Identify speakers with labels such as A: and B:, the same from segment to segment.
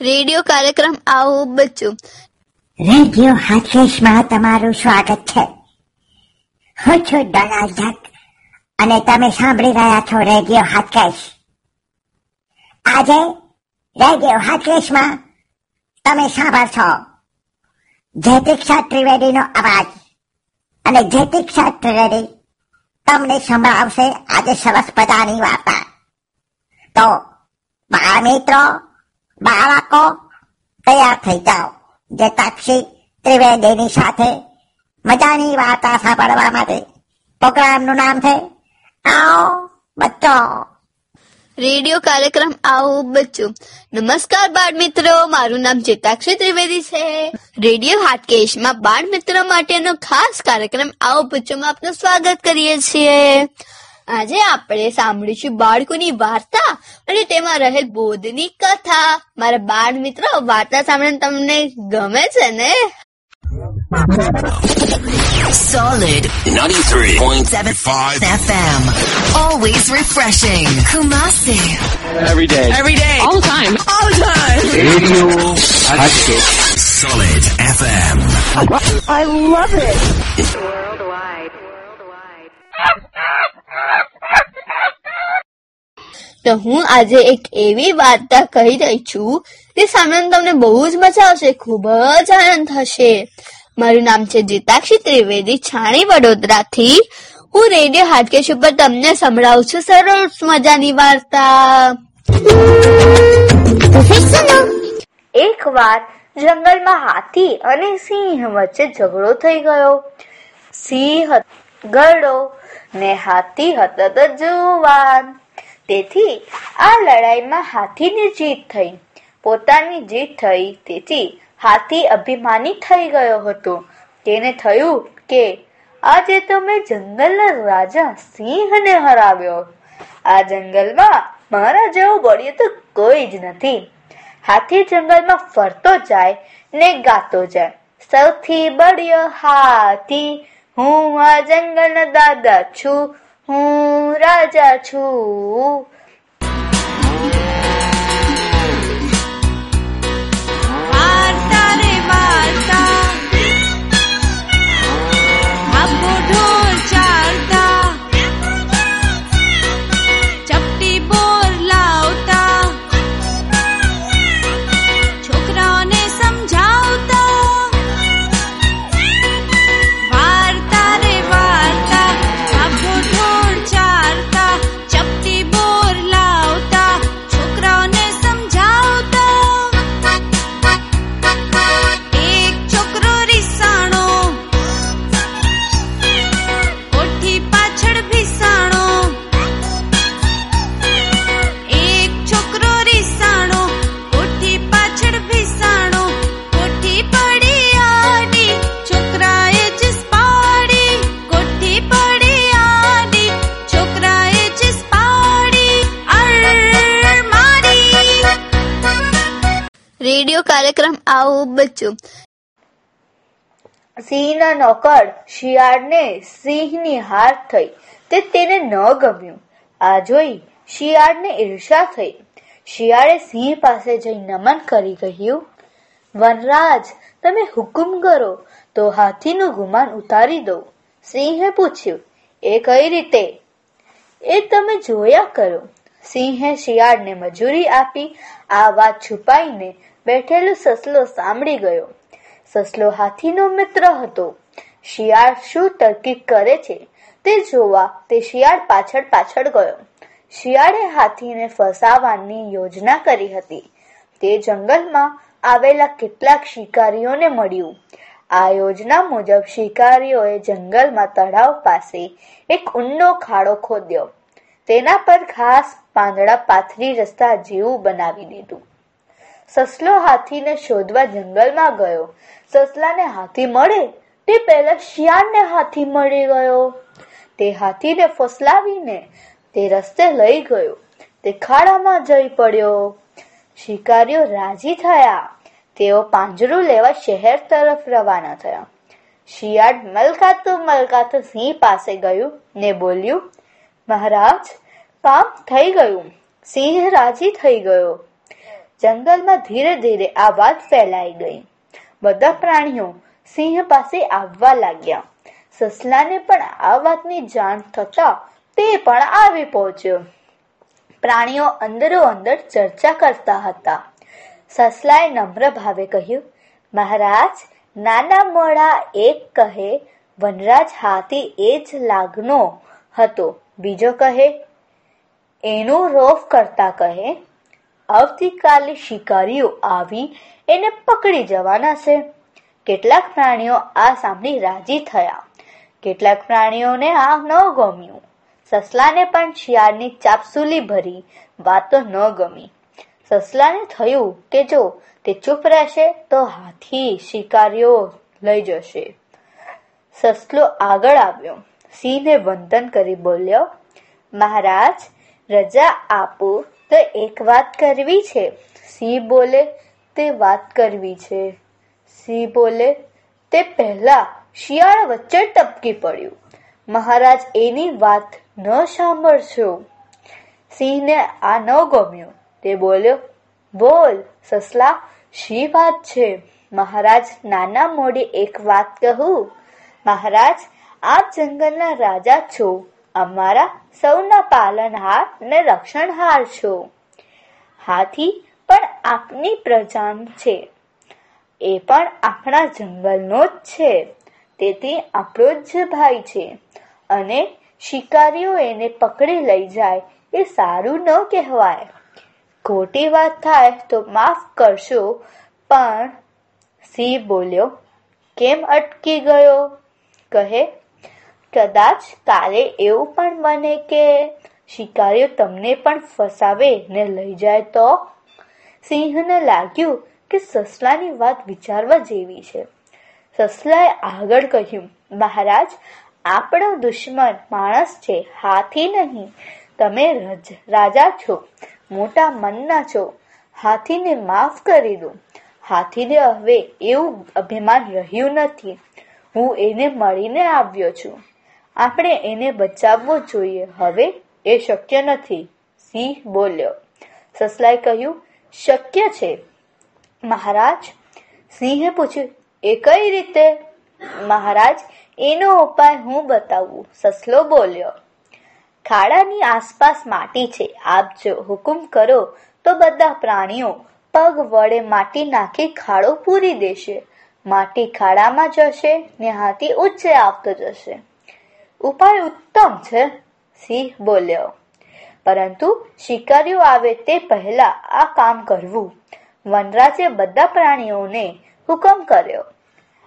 A: Radio કાર્યક્રમ આવો બચ્ચું.
B: રેડિયો હાથેશમાં તમારું સ્વાગત છે. હું છું ડોનાલ્ડ ડક અને તમે સાંભળી રહ્યા છો રેડિયો હાથકેશ. આજે રેડિયો હાથકેશમાં તમે સાંભળશો જયતિક્ષા ત્રિવેદીનો અવાજ. અને જયતિક્ષા ત્રિવેદી તમને સંભળાવશે આજે સરસ મજાની વાર્તા. તો, બાળ મિત્રો બાળકો તૈયાર થઈ જાઓ. જે તાક્ષી ત્રિવેદીની સાથે મજાની વાર્તા સાંભળવા માટે પ્રોગ્રામનું નામ છે, આવો બચ્ચો.
A: રેડિયો કાર્યક્રમ આવો બચ્ચું. નમસ્કાર બાળ મિત્રો, મારું નામ ચેતાક્ષી ત્રિવેદી છે. રેડિયો હાટકેશમાં બાળ મિત્રો માટેનો ખાસ કાર્યક્રમ આવો બચ્ચોમાં આપનું સ્વાગત કરીએ છીએ. આજે આપણે સાંભળીશું બાળકોની વાર્તા અને તેમાં રહેલ બોધની કથા મારા બાળ મિત્રો વાર્તા સાંભળીને તમને ગમે છે ને
C: Solid
D: 93.75
C: FM. Always refreshing. Kumasi.
E: Every day.
F: Every day.
G: All the time.
F: All the time.
E: Radio Hatchet.
D: Solid FM.
F: I love it.
A: તો હું આજે એક એવી વાર્તા કહી રહી છું તે સાંભળીને તમને બહુ જ મજા આવશે, ખૂબ જ આનંદ થશે. મારું નામ છે જીતાક્ષી ત્રિવેદી છાણી વડોદરાથી. હું રેડિયો હાટકેશ ઉપર તમને સંભળાવું છું સરસ મજાની વાર્તા. એક વાર જંગલમાં હાથી અને સિંહ વચ્ચે ઝઘડો થઈ ગયો. સિંહ ગરડો ને હાથી હતો તો જુવાન. તેથી આ લડાઈમાં હાથીની જીત થઈ. પોતાની જીત થઈ તેથી હાથી અભિમાની થઈ ગયો હતો. તેને થયું કે આજે તો મેં જંગલના રાજા સિંહને હરાવ્યો. આ જંગલમાં મારા જેવો બળ્યો તો કોઈ જ નથી. હાથી જંગલમાં ફરતો જાય ને ગાતો જાય. સૌથી બળ્યો હાથી હું આ જંગલ દાદા છું હું રાજા છું. આવો સિંહના નોકર શિયાળને સિંહની હાર થઈ તે તેને ન ગમ્યું. આ જોઈ શિયાળને ઈર્ષા થઈ. શિયાળે સિંહ પાસે જઈ નમન કરી કહ્યું, વનરાજ, તમે હુકુમ કરો, તો હાથીનું ગુમાન ઉતારી દો. સિંહે પૂછ્યું, એ કઈ રીતે? એ તમે જોયા કરો. સિંહે શિયાળને મજૂરી આપી આ વાત છુપાઈને બેઠેલો સસલો સાંભળી ગયો. સસલો હાથીનો મિત્ર હતો. શિયાળ શું તરકીબ કરે છે તે જોવા તે શિયાળ પાછળ પાછળ ગયો. શિયાળે હાથીને ફસાવવાની યોજના કરી હતી. તે જંગલમાં આવેલા કેટલાક શિકારીઓને મળ્યું. આ યોજના મુજબ શિકારીઓએ જંગલમાં તળાવ પાસે એક ઊંડો ખાડો ખોદ્યો. તેના પર ખાસ પાંદડા પાથરી રસ્તા જેવું બનાવી દીધું. સસલો હાથીને શોધવા જંગલમાં ગયો. સસલાને હાથી મળે? તે પહેલા શિયાળને હાથી મળી ગયો. તે હાથીને ફસલાવીને તે રસ્તે લઈ ગયો. તે ખાડામાં જઈ પડ્યો. શિકારીઓ રાજી થયા. તેઓ પાંજરું લેવા શહેર તરફ રવાના થયા. શિયાળ મલકાતું મલકાતું સિંહ પાસે ગયું ને બોલ્યું, મહારાજ, કામ થઈ ગયું. સિંહ રાજી થઈ ગયો. જંગલમાં ધીરે ધીરે આ વાત ફેલાઈ ગઈ. બધા પ્રાણીઓ સિંહ પાસે આવવા લાગ્યા. સસલાને પણ આ વાતની જાણ થતા તે પણ આવી પહોંચ્યો. પ્રાણીઓ અંદરો અંદર ચર્ચા કરતા હતા. સસલાએ નમ્ર ભાવે કહ્યું, મહારાજ, નાના મોડા એક કહે, વનરાજ હાથી એ જ લાગનો હતો. બીજો કહે, એનું રોફ કરતા કહે આવતીકાલે શિકારીઓ આવી એને પકડી જવાના છે. કેટલાક પ્રાણીઓ આ સાંભળી રાજી થયા. કેટલાક પ્રાણીઓને આ ન ગમ્યું. સસલાને પણ શિયાળની ચાપસુલી ભરી વાતો ન ગમી. સસલાને થયું કે જો તે ચૂપ રહેશે તો હાથી શિકારીઓ લઈ જશે. સસલો આગળ આવ્યો. સિંહને વંદન કરી બોલ્યો, મહારાજ, રજા આપો. તો એક વાત કરવી છે? સિંહ બોલે, તે વાત કરવી છે. સિંહ બોલે, તે પહેલા શિયાળ વચ્ચે ટપકી પડ્યું. મહારાજ એની વાત ન સાંભળશો. સિંહને આ ન ગમ્યું. તે બોલ્યો, બોલ, સસલા, શી વાત છે? મહારાજ નાના મોડી એક વાત કહું. મહારાજ, આપ જંગલના રાજા છો. અમારા સૌના પાલનહાર ને રક્ષણહાર છો. હાથી પણ આપની પ્રજા છે. એ પણ આપણા જંગલનો જ છે. તેથી આપણો જ ભાઈ છે. અને શિકારીઓ એને પકડી લઈ જાય એ સારું ન કહેવાય. ખોટી વાત થાય તો માફ કરશો, પણ સિંહ બોલ્યો, કેમ અટકી ગયો? કહે કદાચ કાલે એવું પણ બને કે શિકારીઓ તમને પણ ફસાવે ને લઈ જાય તો? સિંહને લાગ્યું કે સસલાની વાત વિચારવા જેવી છે. સસલાએ આગળ કહ્યું, મહારાજ, આપણો દુશ્મન માણસ છે, હાથી નહીં. તમે રાજા છો, મોટા મનના છો. હાથીને માફ કરી દો. હાથીને હવે એવું અભિમાન રહ્યું નથી. હું એને મળીને આવ્યો છું. આપણે એને બચાવવો જોઈએ. હવે એ શક્ય નથી. સિંહ બોલ્યો. સસલાએ કહ્યું, શક્ય છે. મહારાજ સિંહે પૂછ્યું, એ કઈ રીતે? મહારાજ, એનો ઉપાય હું બતાવું. સસલો બોલ્યો, ખાડાની આસપાસ માટી છે. આપ જો હુકુમ કરો તો બધા પ્રાણીઓ પગ વડે માટી નાખી ખાડો પૂરી દેશે. માટી ખાડામાં જશે ને હાથી ઉચ્ચે આવતો જશે. ઉપાય ઉત્તમ છે, સિંહ બોલ્યો. પરંતુ શિકારીઓ આવે તે પહેલા આ કામ કરવું. વનરાજે બધા પ્રાણીઓને હુકમ કર્યો.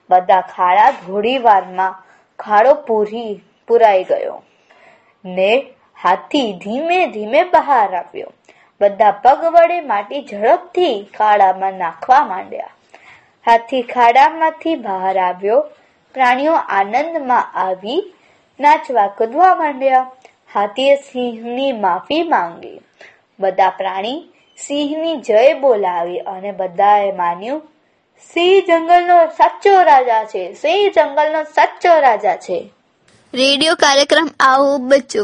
A: બધા ખાડા થોડી વારમાં ખાડો પૂરી પુરાઈ ગયો. ને હાથી ધીમે ધીમે બહાર આવ્યો. બધા પગ વડે માટી ઝડપથી ખાડામાં નાખવા માંડ્યા. હાથી ખાડામાંથી બહાર આવ્યો. પ્રાણીઓ આનંદમાં આવી નાચવા કૂદવા માંડ્યા. હાથીએ સિંહની માફી માંગી. બધા પ્રાણી સિંહની જય બોલાવી અને બધાએ માન્યું, સિંહ જંગલનો સાચો રાજા છે, સિંહ જંગલનો સાચો રાજા છે.
G: રેડિયો કાર્યક્રમ આવો બચ્ચો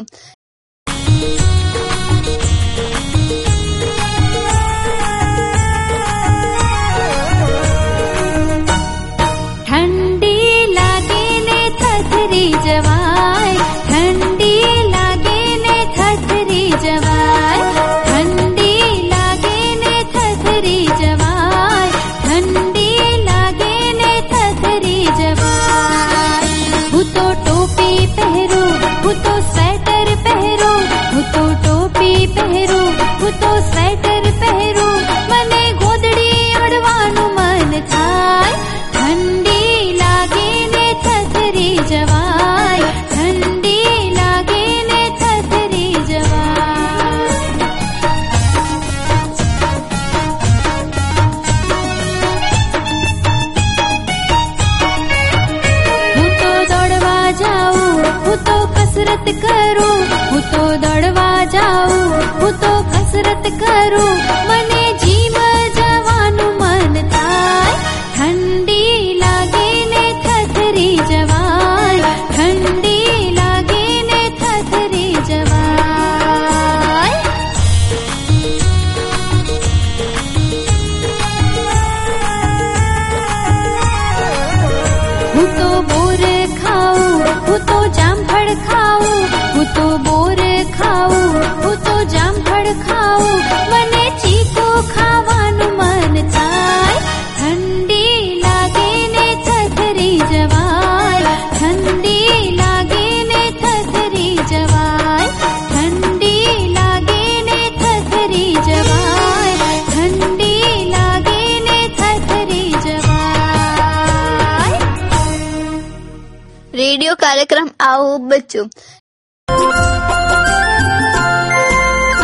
G: રેડિયો કાર્યક્રમ આવો બચ્ચો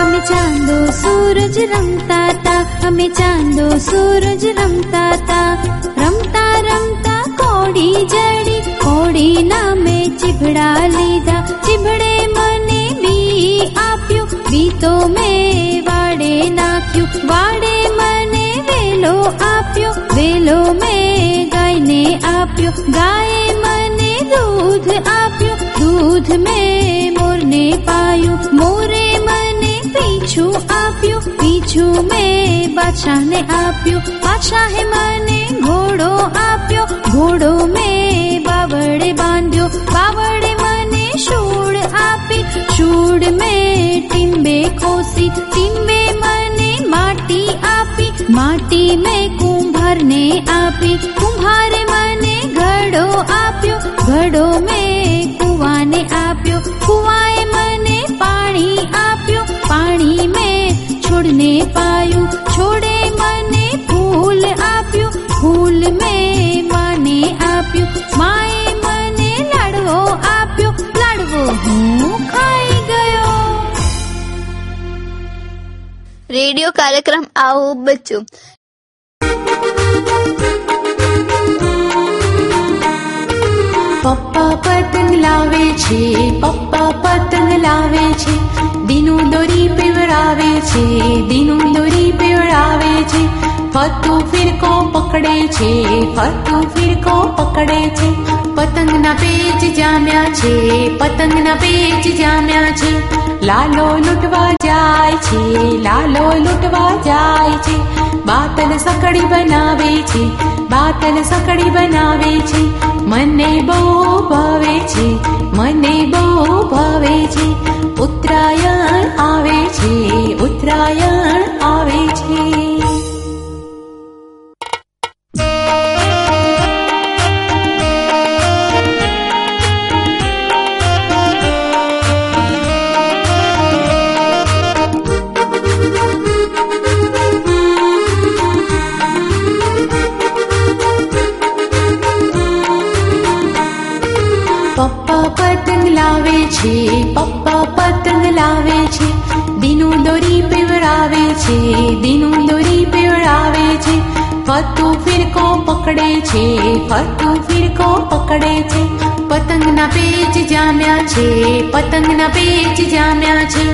H: અમે ચાંદો સૂરજ રમતા તા અમે ચાંદો સૂરજ રમતા તા રમતા રમતા કોડી જડી કોડી નામે ચીભડા લીધા ચીભડે મને બી આપ્યું બી તો મેં વાડે નાખ્યું વાડે મને વેલો આપ્યો વેલો મેં ગાયને આપ્યો दूध आप्यो दूध में मोरने पायो। मोरे मने मेर मि पीशाोडो भोडो मे पावडे बाध्यो बडे मने घोड़ो आप्यो घोड़ो में बावड़े बांध्यो बावड़े मने शूड आपी सूडि में टिम्बे कोसी। टिम्बे मने माटी आपी माटी में माटि ने आपी। कुभार मने ઘડો આપ્યો, ઘડો મેં કુવાને આપ્યો. કુવાએ મને પાણી આપ્યો, પાણી મેં છોડને પાયું. છોડે મને ફૂલ આપ્યું, ફૂલ મેં માને આપ્યું. માએ મને લાડવો આપ્યો, લાડવો હું ખાઈ ગયો.
G: રેડિયો કાર્યક્રમ આવો બચ્ચો
I: પપ્પા પતંગ લાવે છે પપ્પા પતંગ લાવે છે દીનું દોરી પીવડાવે છે દીનું દોરી પીવડાવે છે ફતું ફિરકો પકડે છે ફતું ફિરકો પકડે છે પતંગના પેચ જામ્યા છે પતંગના પેચ જામ્યા છે લાલો લૂંટવા જાય છે લાલો લૂંટવા જાય છે બાતલ સકડી બનાવે છે બાતલ સકડી બનાવે છે મને બહુ ભાવે છે મને બહુ ભાવે છે ઉત્તરાયણ આવે છે ઉત્તરાયણ આવે છે ફિરકો પકડે છે ફતું ફિરકો પકડે છે. પતંગના પેચ જામ્યા છે, પતંગના પેચ જામ્યા છે.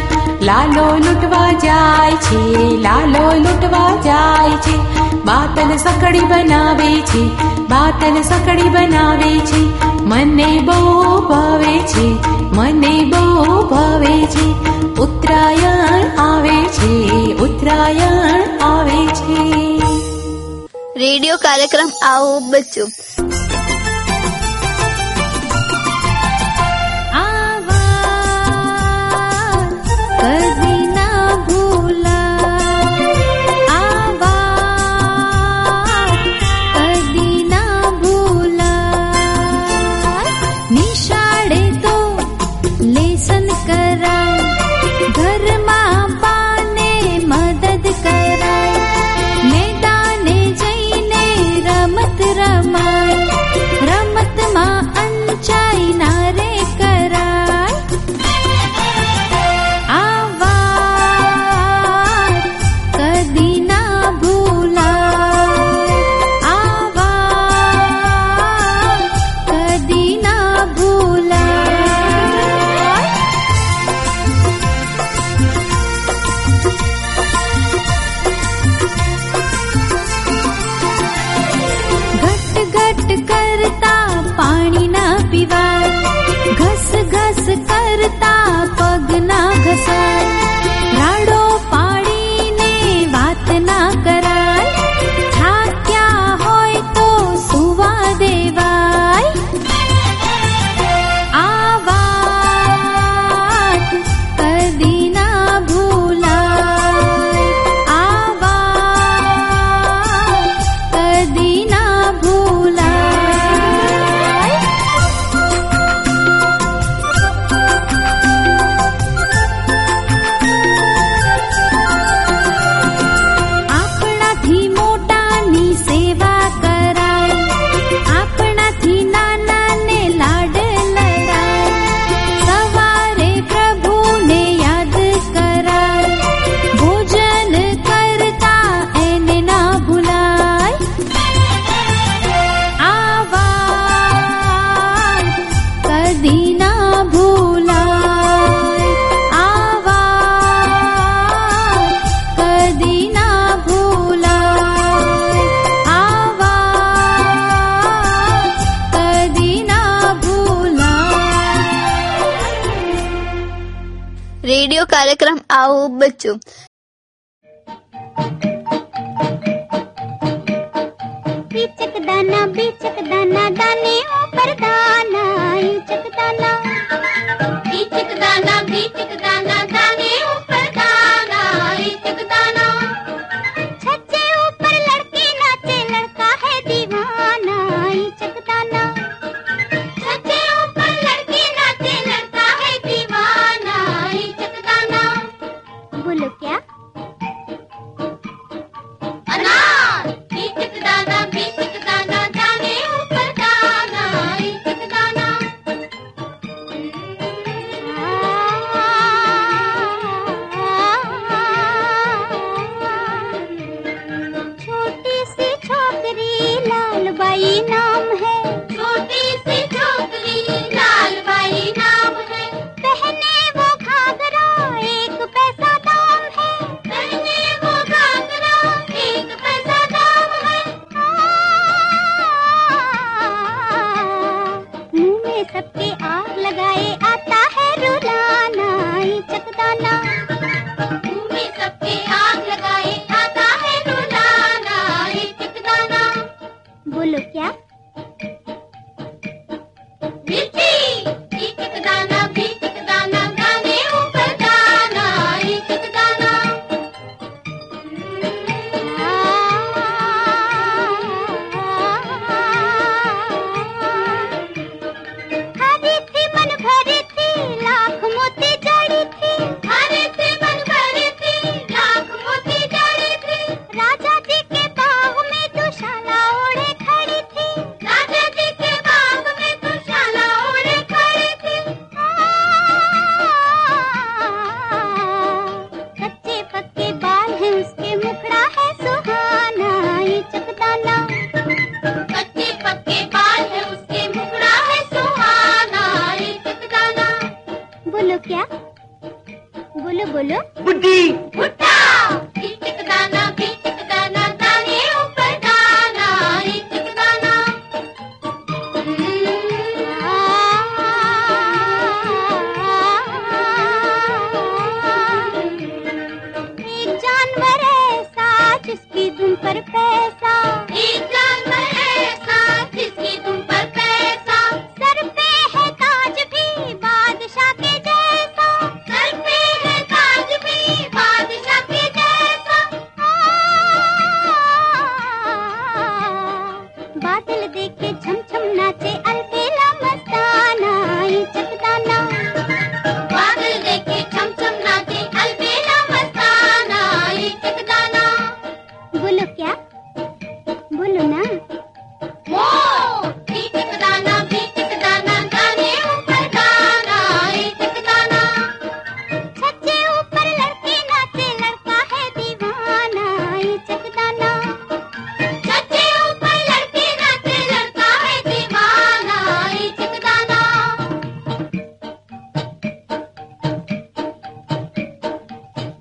I: લાલો લૂંટવા જાય છે, લાલો લૂંટવા જાય છે. બાતલ સકડી બનાવે છે, બાતલ સકડી બનાવે છે. મને બહુ ભાવે છે, મને બહુ ભાવે છે. ઉત્તરાયણ આવે છે, ઉત્તરાયણ આવે છે.
G: રેડિયો કાર્યક્રમ આવો બચ્ચો.
H: બચ્ચું બીચક દાના
G: બીચક દાના દાને
H: ઉપર દાના ઈચક દાના બીચક દાના બીચક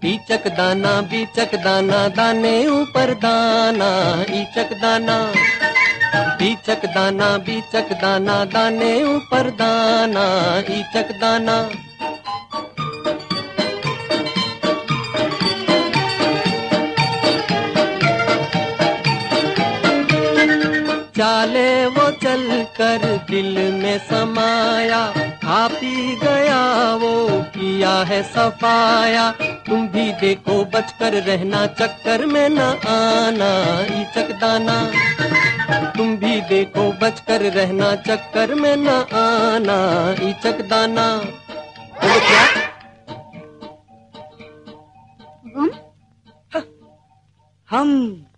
H: ईचक दाना बीचक दाना दाने ऊपर दाना ईचक दाना बीचक दाना बीचक दाना दाने ऊपर दाना
J: ईचक दाना चाले वो चल कर दिल में समाया खा पी गया वो किया है सफाया। तुम भी देखो बचकर रहना चक्कर में न आना ई चकदाना तुम भी देखो बचकर रहना चक्कर में न आना ई चकदाना
H: हम। हाँ।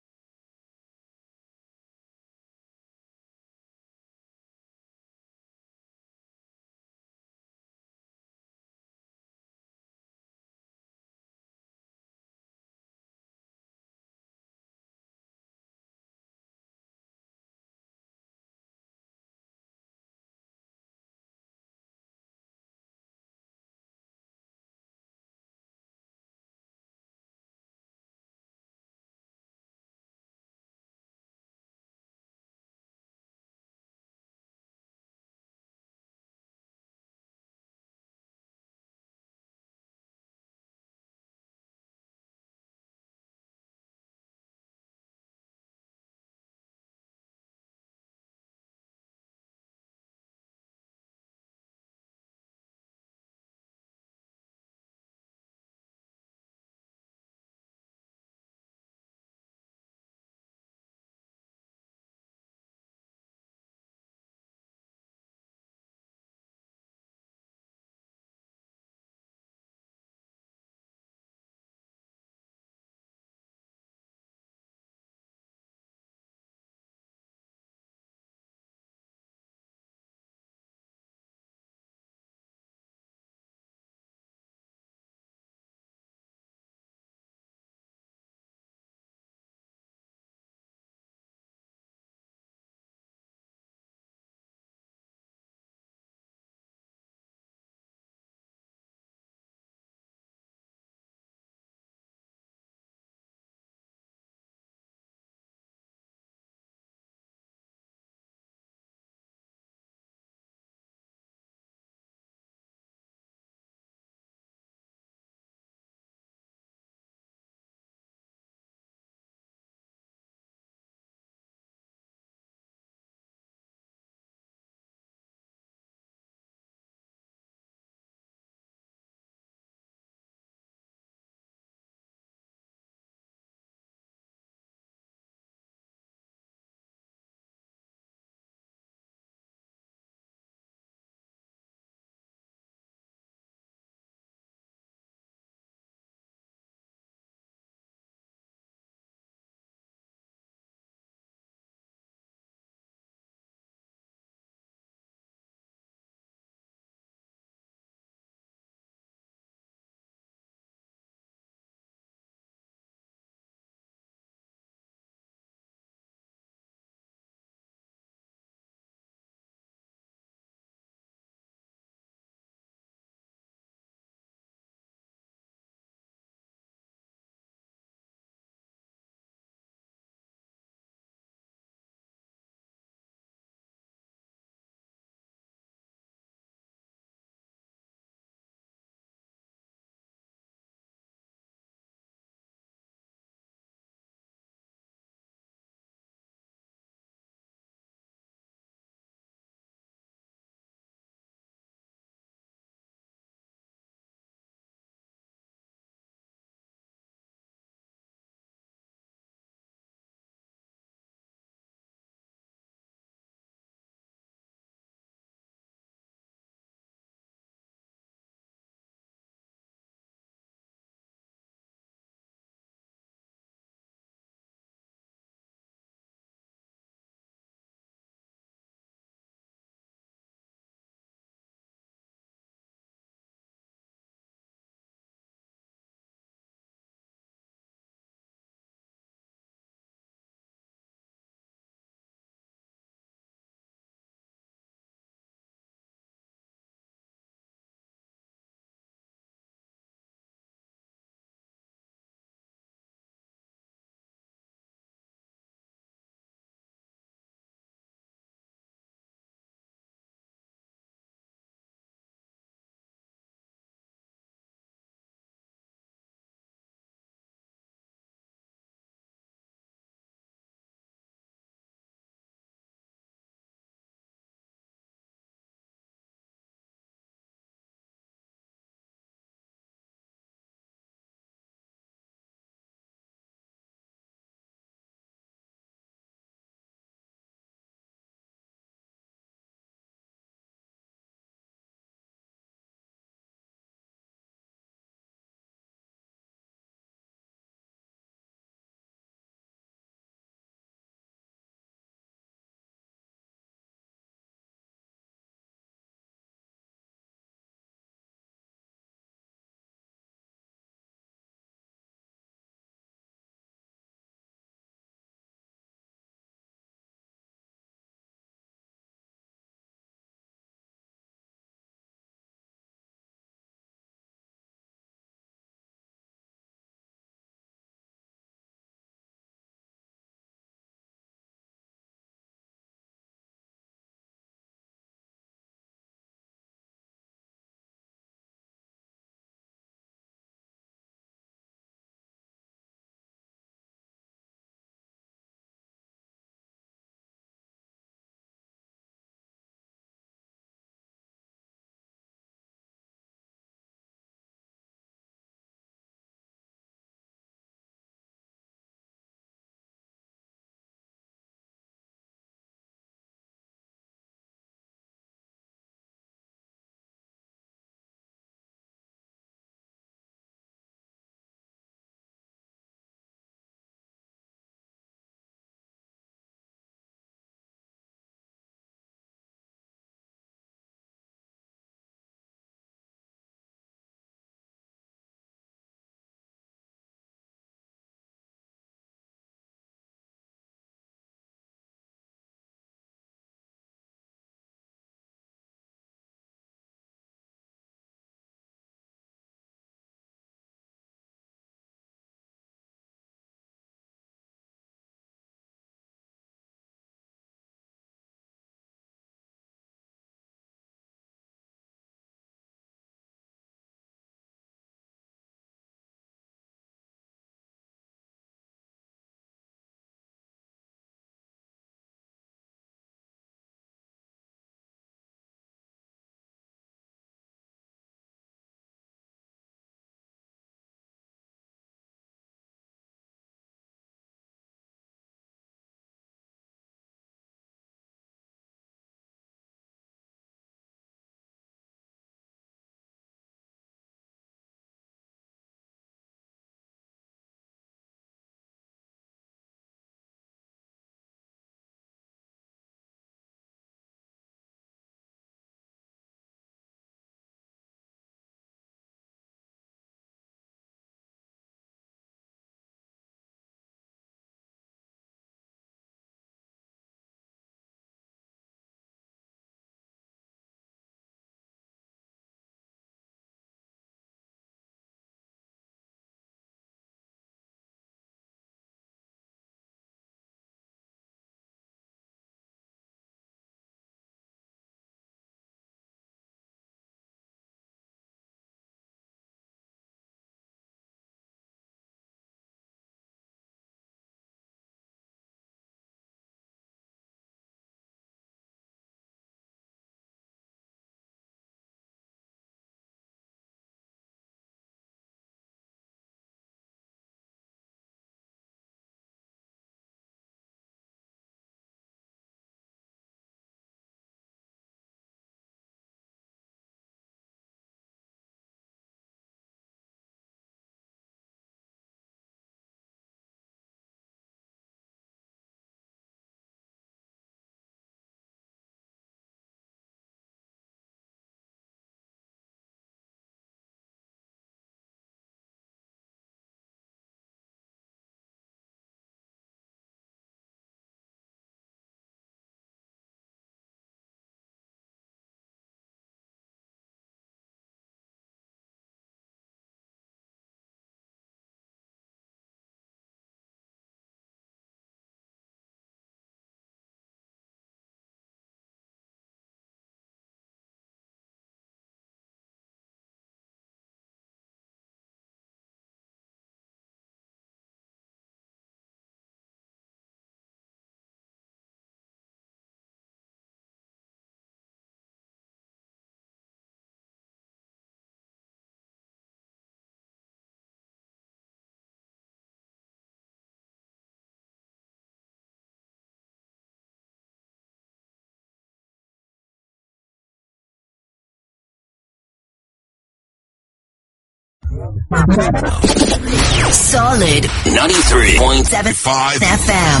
C: Solid
D: 93.75
C: FM.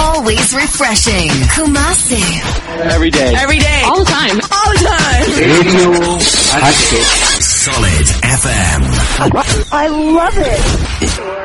C: Always refreshing. Kumasi.
E: Every day.
F: Every day. All the time. All the time.
E: Radio Hatchet.
D: Solid FM.
F: I love it.